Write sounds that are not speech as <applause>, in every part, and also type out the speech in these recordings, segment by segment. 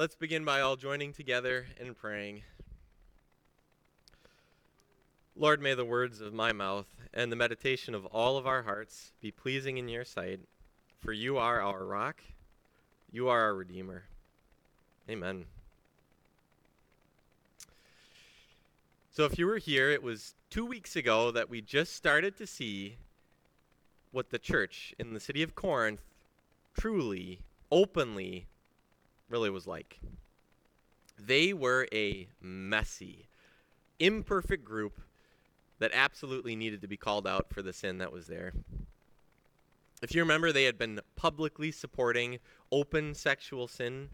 Let's begin by all joining together and praying. Lord, may the words of my mouth and the meditation of all of our hearts be pleasing in your sight, for you are our rock, you are our Redeemer. Amen. So, if you were here, it was two weeks ago that we just started to see what the church in the city of Corinth truly, openly, really was like. They were a messy, imperfect group that absolutely needed to be called out for the sin that was there. If you remember, they had been publicly supporting open sexual sin.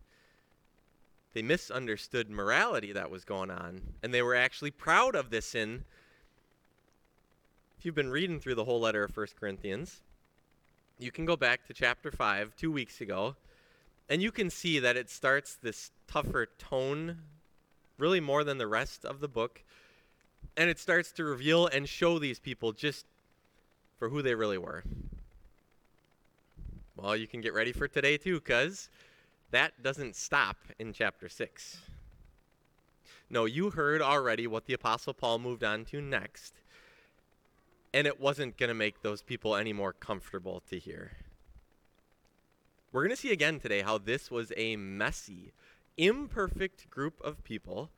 They misunderstood morality that was going on, and they were actually proud of this sin. If you've been reading through the whole letter of 1 Corinthians, you can go back to chapter 5, two weeks ago, and you can see that it starts this tougher tone, really more than the rest of the book. And it starts to reveal and show these people just for who they really were. Well, you can get ready for today too, because that doesn't stop in chapter 6. No, you heard already what the Apostle Paul moved on to next, and it wasn't going to make those people any more comfortable to hear. We're going to see again today how this was a messy, imperfect group of people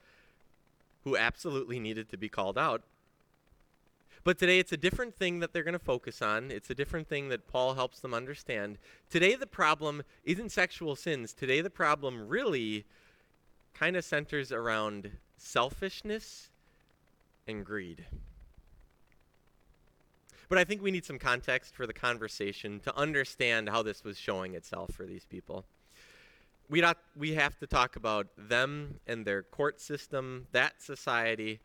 who absolutely needed to be called out but today it's a different thing that they're going to focus on. It's a different thing that Paul helps them understand. Today the problem isn't sexual sins. Today the problem really kind of centers around selfishness and greed. But I think we need some context for the conversation to understand how this was showing itself for these people. We, not, we have to talk about them and their court system, that society,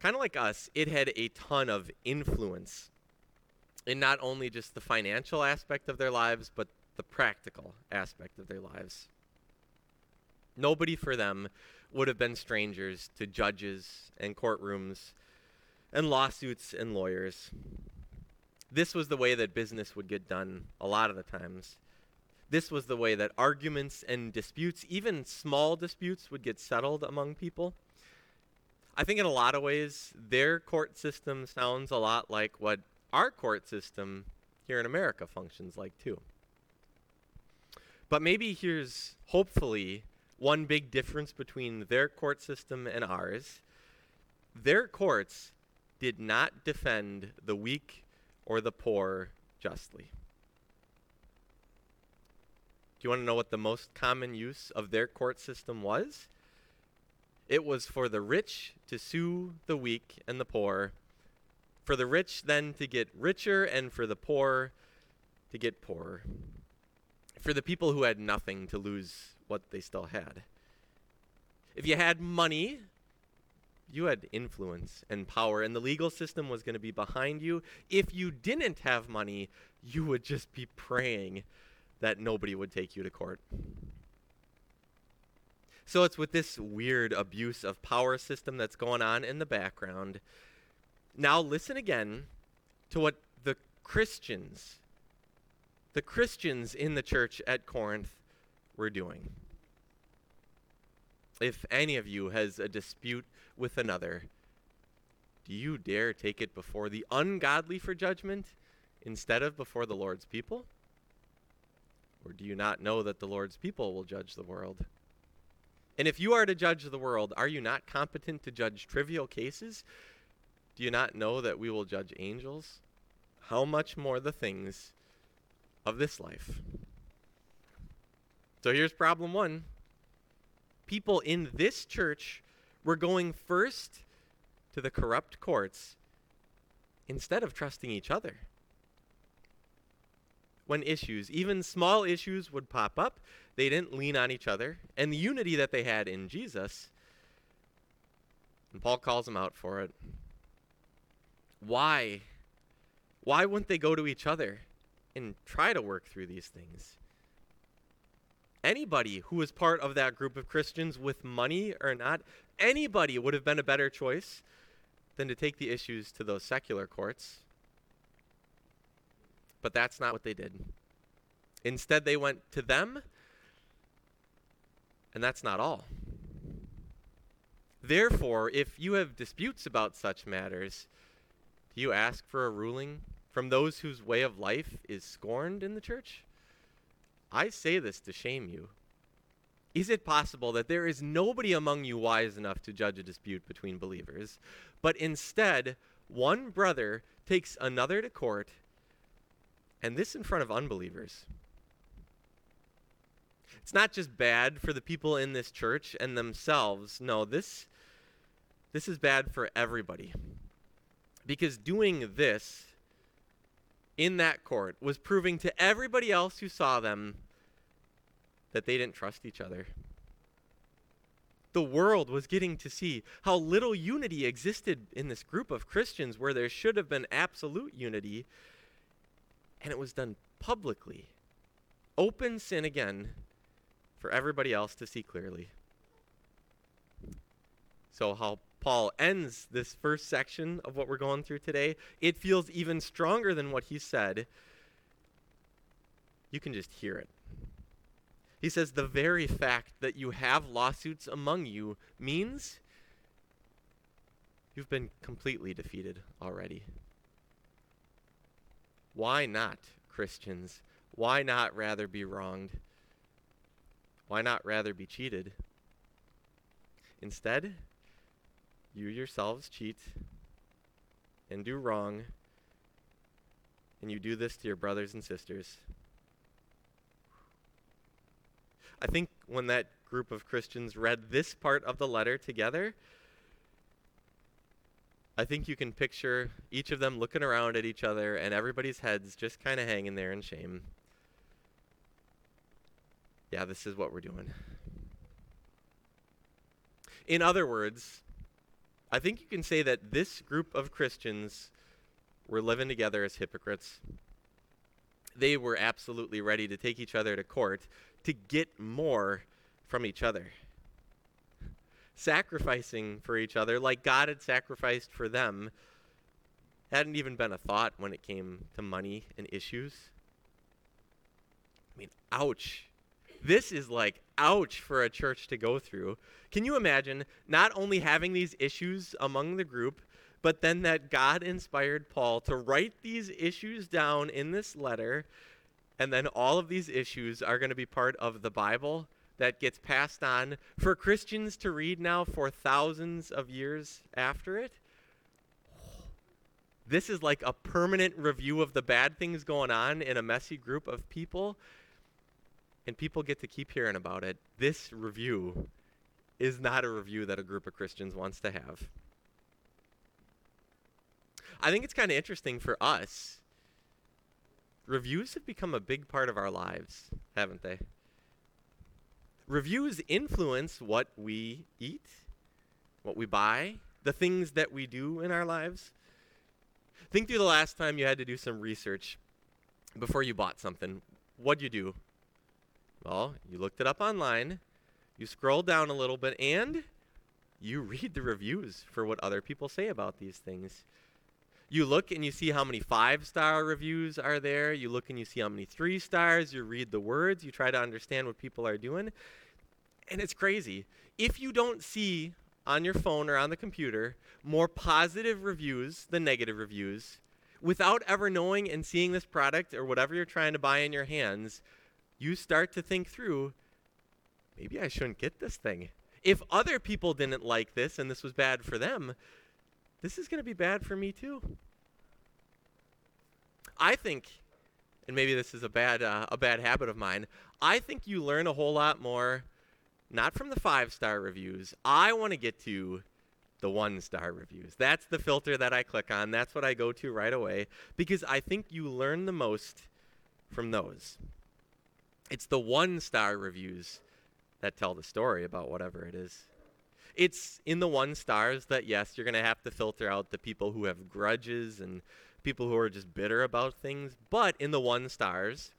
kind of like us, it had a ton of influence in not only just the financial aspect of their lives, but the practical aspect of their lives. Nobody for them would have been strangers to judges and courtrooms and lawsuits and lawyers. This was the way that business would get done a lot of the times. This was the way that arguments and disputes, even small disputes, would get settled among people. I think in a lot of ways, their court system sounds a lot like what our court system here in America functions like too. But maybe here's hopefully one big difference between their court system and ours. Their courts did not defend the weak or the poor justly. Do you want to know what the most common use of their court system was? It was for the rich to sue the weak and the poor, for the rich then to get richer, and for the poor to get poorer. For the people who had nothing to lose what they still had. If you had money, you had influence and power, and the legal system was going to be behind you. If you didn't have money, you would just be praying that nobody would take you to court. So it's with this weird abuse of power system that's going on in the background. Now listen again to what the Christians, the Christians in the church at Corinth were doing. If any of you has a dispute with another, do you dare take it before the ungodly for judgment instead of before the Lord's people? Or do you not know that the Lord's people will judge the world? And if you are to judge the world, are you not competent to judge trivial cases? Do you not know that we will judge angels? How much more the things of this life? So here's problem one people in this church were going first to the corrupt courts instead of trusting each other. When issues, even small issues, would pop up, they didn't lean on each other, and the unity that they had in Jesus. And Paul calls them out for it. Why? Why wouldn't they go to each other and try to work through these things? Anybody who was part of that group of Christians with money or not, anybody would have been a better choice than to take the issues to those secular courts. But that's not what they did. Instead, they went to them And that's not all. Therefore, if you have disputes about such matters, do you ask for a ruling from those whose way of life is scorned in the church? I say this to shame you. Is it possible that there is nobody among you wise enough to judge a dispute between believers, but instead one brother takes another to court, and this in front of unbelievers? It's not just bad for the people in this church and themselves. No, this this is bad for everybody. Because doing this in that court was proving to everybody else who saw them that they didn't trust each other. The world was getting to see how little unity existed in this group of Christians where there should have been absolute unity, and it was done publicly. Open sin again for everybody else to see clearly. So, how Paul ends this first section of what we're going through today, it feels even stronger than what he said. You can just hear it. He says, The very fact that you have lawsuits among you means you've been completely defeated already. Why not, Christians? Why not rather be wronged? Why not rather be cheated? Instead, you yourselves cheat and do wrong, and you do this to your brothers and sisters. I think when that group of Christians read this part of the letter together, I think you can picture each of them looking around at each other and everybody's heads just kind of hanging there in shame. Yeah, this is what we're doing. In other words, I think you can say that this group of Christians were living together as hypocrites. They were absolutely ready to take each other to court to get more from each other. Sacrificing for each other like God had sacrificed for them hadn't even been a thought when it came to money and issues. I mean, ouch. This is like ouch for a church to go through. Can you imagine not only having these issues among the group, but then that God inspired Paul to write these issues down in this letter and then all of these issues are going to be part of the Bible that gets passed on for Christians to read now for thousands of years after it. This is like a permanent review of the bad things going on in a messy group of people, and people get to keep hearing about it. This review is not a review that a group of Christians wants to have. I think it's kind of interesting for us reviews have become a big part of our lives, haven't they? Reviews influence what we eat, what we buy, the things that we do in our lives. Think through the last time you had to do some research before you bought something. What'd you do? Well, you looked it up online, you scroll down a little bit, and you <laughs> read the reviews for what other people say about these things you look and you see how many five star reviews are there. You look and you see how many three stars. You read the words. You try to understand what people are doing. And it's crazy. If you don't see on your phone or on the computer more positive reviews than negative reviews, without ever knowing and seeing this product or whatever you're trying to buy in your hands, you start to think through maybe I shouldn't get this thing. If other people didn't like this and this was bad for them, this is going to be bad for me too. I think, and maybe this is a bad uh, a bad habit of mine. I think you learn a whole lot more, not from the five star reviews. I want to get to the one star reviews. That's the filter that I click on. That's what I go to right away because I think you learn the most from those. It's the one star reviews that tell the story about whatever it is it's in the one stars that yes, you're going to have to filter out the people who have grudges and people who are just bitter about things. But in the one stars,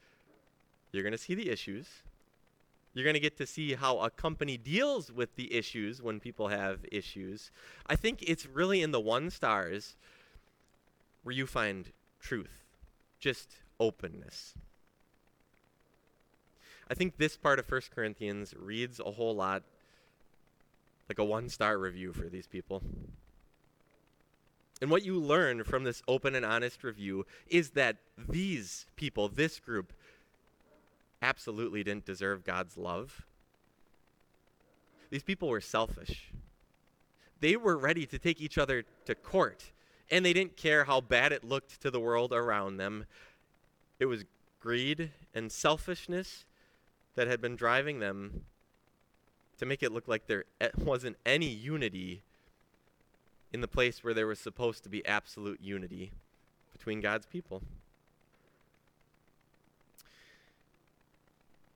you're going to see the issues. You're going to get to see how a company deals with the issues when people have issues. I think it's really in the one stars where you find truth, just openness. I think this part of 1 Corinthians reads a whole lot like a one star review for these people. And what you learn from this open and honest review is that these people, this group, absolutely didn't deserve God's love. These people were selfish. They were ready to take each other to court, and they didn't care how bad it looked to the world around them. It was greed and selfishness that had been driving them to make it look like there wasn't any unity in the place where there was supposed to be absolute unity between God's people.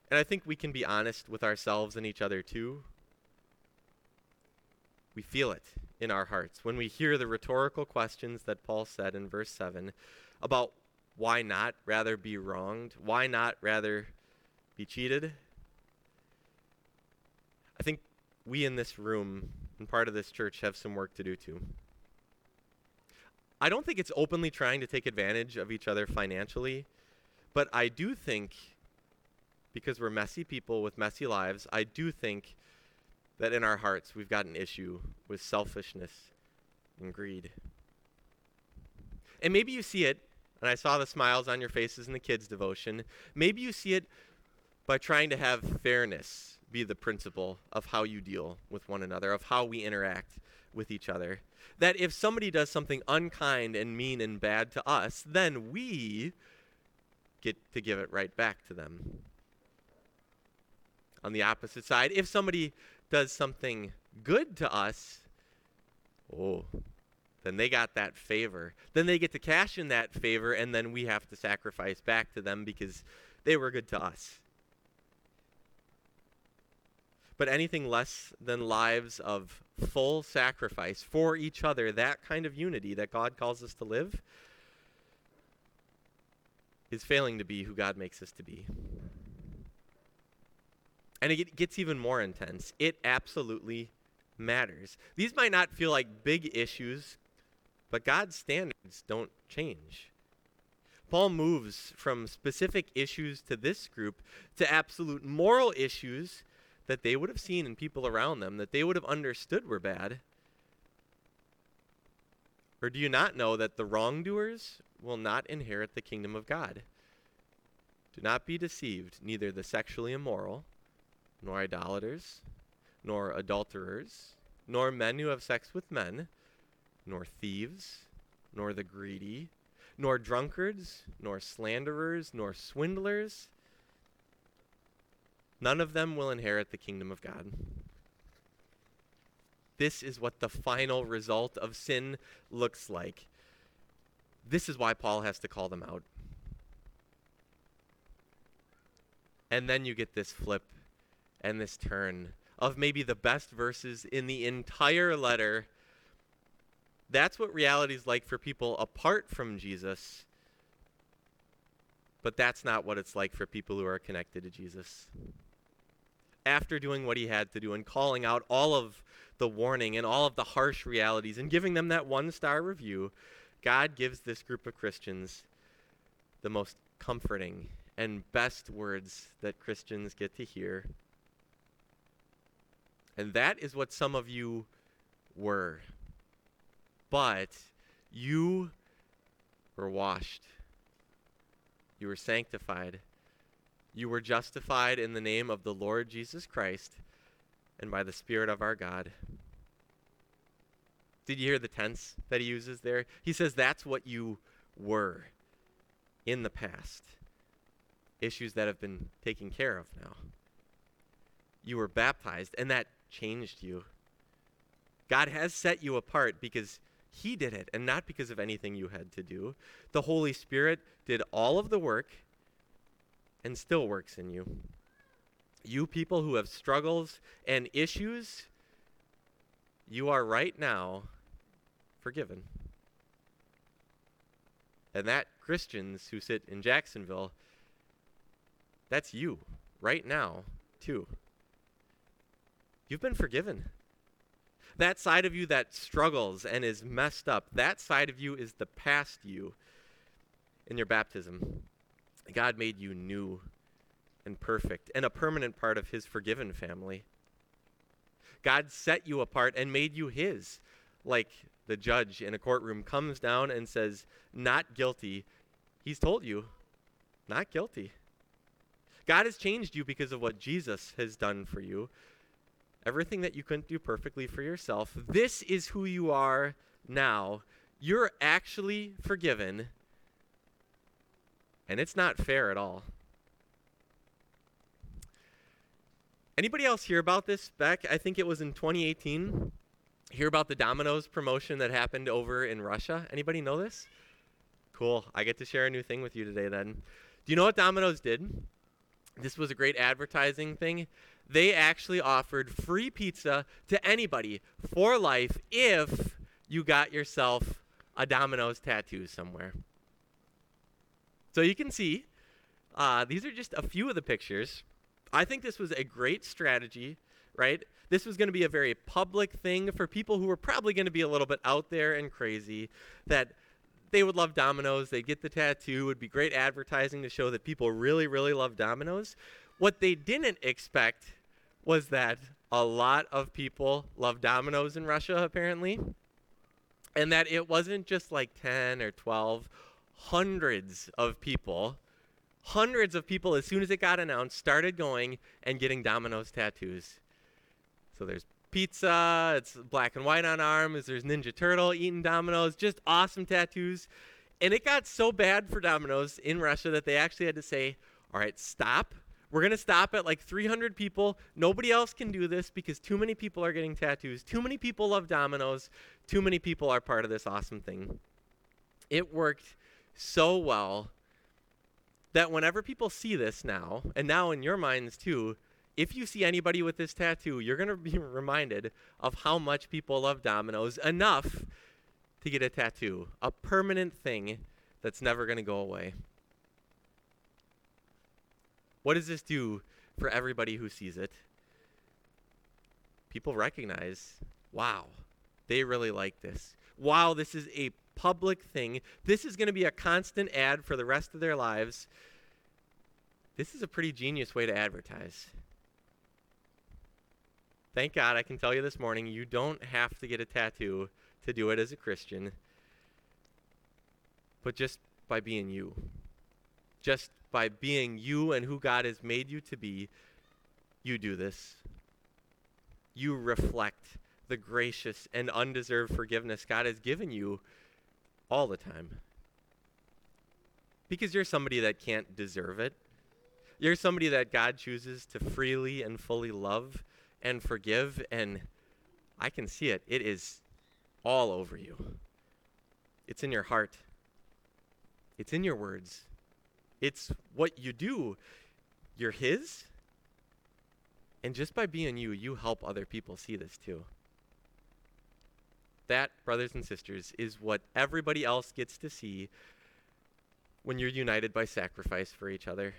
And I think we can be honest with ourselves and each other too. We feel it in our hearts when we hear the rhetorical questions that Paul said in verse 7 about why not rather be wronged? Why not rather be cheated? I think we in this room and part of this church have some work to do too. I don't think it's openly trying to take advantage of each other financially, but I do think, because we're messy people with messy lives, I do think that in our hearts we've got an issue with selfishness and greed. And maybe you see it, and I saw the smiles on your faces in the kids' devotion. Maybe you see it by trying to have fairness be the principle of how you deal with one another, of how we interact with each other. That if somebody does something unkind and mean and bad to us, then we get to give it right back to them. On the opposite side, if somebody does something good to us, oh, then they got that favor. Then they get to cash in that favor, and then we have to sacrifice back to them because they were good to us. But anything less than lives of full sacrifice for each other, that kind of unity that God calls us to live, is failing to be who God makes us to be. And it gets even more intense. It absolutely matters. These might not feel like big issues, but God's standards don't change. Paul moves from specific issues to this group to absolute moral issues that they would have seen in people around them, that they would have understood were bad? Or do you not know that the wrongdoers will not inherit the kingdom of God? Do not be deceived, neither the sexually immoral, nor idolaters, nor adulterers, nor men who have sex with men, nor thieves, nor the greedy, nor drunkards, nor slanderers, nor swindlers None of them will inherit the kingdom of God. This is what the final result of sin looks like. This is why Paul has to call them out. And then you get this flip and this turn of maybe the best verses in the entire letter. That's what reality is like for people apart from Jesus. But that's not what it's like for people who are connected to Jesus after doing what he had to do and calling out all of the warning and all of the harsh realities and giving them that one star review, God gives this group of Christians the most comforting and best words that Christians get to hear. And that is what some of you were. But you were washed, you were sanctified you were justified in the name of the Lord Jesus Christ and by the Spirit of our God. Did you hear the tense that he uses there? He says that's what you were in the past. Issues that have been taken care of now. You were baptized, and that changed you. God has set you apart because He did it, and not because of anything you had to do. The Holy Spirit did all of the work and still works in you. You people who have struggles and issues, you are right now forgiven. And that Christians who sit in Jacksonville, that's you right now, too. You've been forgiven. That side of you that struggles and is messed up, that side of you is the past you in your baptism. God made you new and perfect and a permanent part of his forgiven family. God set you apart and made you his, like the judge in a courtroom comes down and says, Not guilty. He's told you, Not guilty. God has changed you because of what Jesus has done for you. Everything that you couldn't do perfectly for yourself. This is who you are now. You're actually forgiven. And it's not fair at all. Anybody else hear about this back? I think it was in 2018. Hear about the Domino's promotion that happened over in Russia? Anybody know this? Cool. I get to share a new thing with you today then. Do you know what Domino's did? This was a great advertising thing. They actually offered free pizza to anybody for life if you got yourself a Domino's tattoo somewhere. So you can see, uh, these are just a few of the pictures. I think this was a great strategy, right? This was going to be a very public thing for people who were probably going to be a little bit out there and crazy, that they would love Domino's, they'd get the tattoo, it would be great advertising to show that people really, really love Domino's. What they didn't expect was that a lot of people love Domino's in Russia, apparently, and that it wasn't just like 10 or 12, hundreds of people hundreds of people, as soon as it got announced, started going and getting Domino's tattoos. So there's pizza, it's black and white on arms, there's Ninja Turtle eating Domino's, just awesome tattoos. And it got so bad for Domino's in Russia that they actually had to say, all right, stop. We're going to stop at like 300 people. Nobody else can do this because too many people are getting tattoos. Too many people love Domino's. Too many people are part of this awesome thing. It worked so well that whenever people see this now, and now in your minds too, if you see anybody with this tattoo, you're going to be <laughs> reminded of how much people love Domino's enough to get a tattoo, a permanent thing that's never going to go away. What does this do for everybody who sees it? People recognize, wow, they really like this. Wow, this is a public thing. This is going to be a constant ad for the rest of their lives. This is a pretty genius way to advertise. Thank God I can tell you this morning you don't have to get a tattoo to do it as a Christian, but just by being you. Just by being you and who God has made you to be, you do this. You reflect the gracious and undeserved forgiveness God has given you all the time. Because you're somebody that can't deserve it. You're somebody that God chooses to freely and fully love and forgive, and I can see it. It is all over you. It's in your heart, it's in your words, it's what you do. You're His. And just by being you, you help other people see this too. That, brothers and sisters, is what everybody else gets to see when you're united by sacrifice for each other.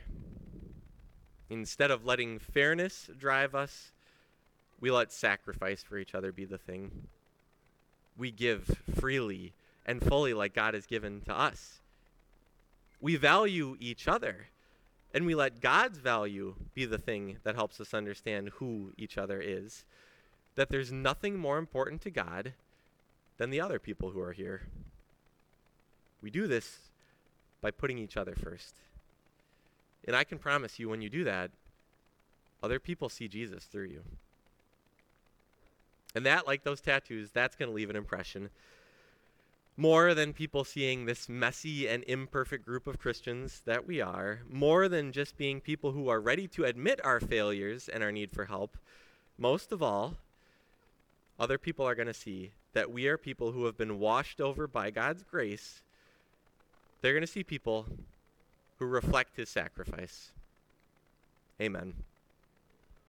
Instead of letting fairness drive us, we let sacrifice for each other be the thing. We give freely and fully like God has given to us. We value each other, and we let God's value be the thing that helps us understand who each other is. That there's nothing more important to God than the other people who are here. We do this by putting each other first. And I can promise you, when you do that, other people see Jesus through you. And that, like those tattoos, that's going to leave an impression. More than people seeing this messy and imperfect group of Christians that we are, more than just being people who are ready to admit our failures and our need for help, most of all, other people are going to see that we are people who have been washed over by God's grace. They're going to see people who reflect his sacrifice. Amen.